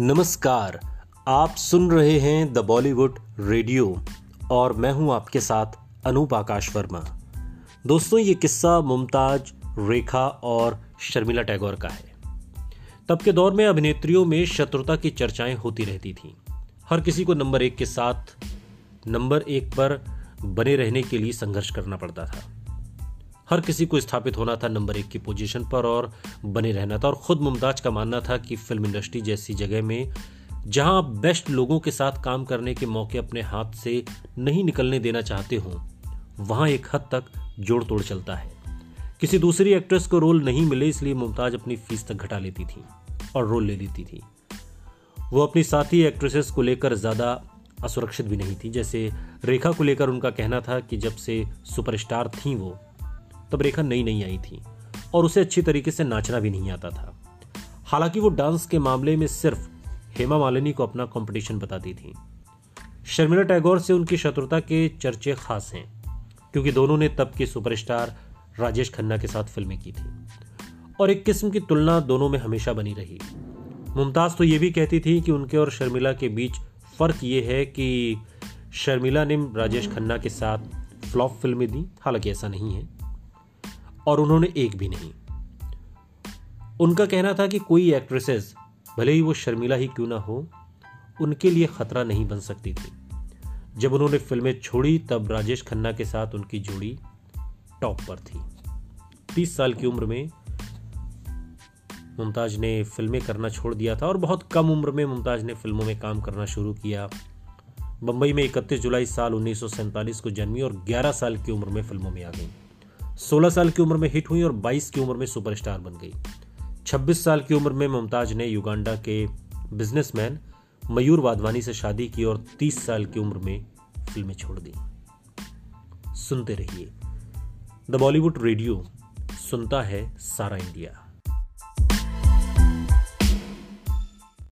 नमस्कार, आप सुन रहे हैं द बॉलीवुड रेडियो और मैं हूँ आपके साथ अनूप आकाश वर्मा। दोस्तों, ये किस्सा मुमताज़, रेखा और शर्मिला टैगोर का है। तब के दौर में अभिनेत्रियों में शत्रुता की चर्चाएँ होती रहती थीं। हर किसी को नंबर एक के साथ नंबर एक पर बने रहने के लिए संघर्ष करना पड़ता था। हर किसी को स्थापित होना था नंबर एक की पोजीशन पर और बने रहना था। और खुद मुमताज़ का मानना था कि फ़िल्म इंडस्ट्री जैसी जगह में जहाँ आप बेस्ट लोगों के साथ काम करने के मौके अपने हाथ से नहीं निकलने देना चाहते हो, वहाँ एक हद तक जोड़ तोड़ चलता है। किसी दूसरी एक्ट्रेस को रोल नहीं मिले, इसलिए मुमताज़ अपनी फ़ीस तक घटा लेती थी और रोल ले लेती थी। वो अपनी साथी एक्ट्रेसेस को लेकर ज़्यादा असुरक्षित भी नहीं थी। जैसे रेखा को लेकर उनका कहना था कि जब से सुपरस्टार थी वो तब रेखा नई नई आई थी और उसे अच्छी तरीके से नाचना भी नहीं आता था। हालाँकि वो डांस के मामले में सिर्फ़ हेमा मालिनी को अपना कंपटीशन बताती थी। शर्मिला टैगोर से उनकी शत्रुता के चर्चे खास हैं, क्योंकि दोनों ने तब के सुपरस्टार राजेश खन्ना के साथ फ़िल्में की थी। और एक किस्म की तुलना दोनों में हमेशा बनी रही। मुमताज़ तो ये भी कहती थी कि उनके और शर्मिला के बीच फ़र्क ये है कि शर्मिला ने राजेश खन्ना के साथ फ्लॉप फ़िल्में दी, हालाँकि ऐसा नहीं है। और उन्होंने एक भी नहीं। उनका कहना था कि कोई एक्ट्रेसेस भले ही वो शर्मिला ही क्यों ना हो, उनके लिए खतरा नहीं बन सकती थी। जब उन्होंने फ़िल्में छोड़ी, तब राजेश खन्ना के साथ उनकी जोड़ी टॉप पर थी। तीस साल की उम्र में मुमताज़ ने फ़िल्में करना छोड़ दिया था और बहुत कम उम्र में मुमताज़ ने फ़िल्मों में काम करना शुरू किया। बंबई में 31 जुलाई साल उन्नीस सौ सैंतालीस को जन्मी और 11 साल की उम्र में फ़िल्मों में आ गई। 16 साल की उम्र में हिट हुई और 22 की उम्र में सुपरस्टार बन गई। 26 साल की उम्र में मुमताज़ ने युगांडा के बिजनेसमैन मयूर वाधवानी से शादी की और 30 साल की उम्र में फ़िल्में छोड़ दी। सुनते रहिए। द बॉलीवुड रेडियो, सुनता है सारा इंडिया।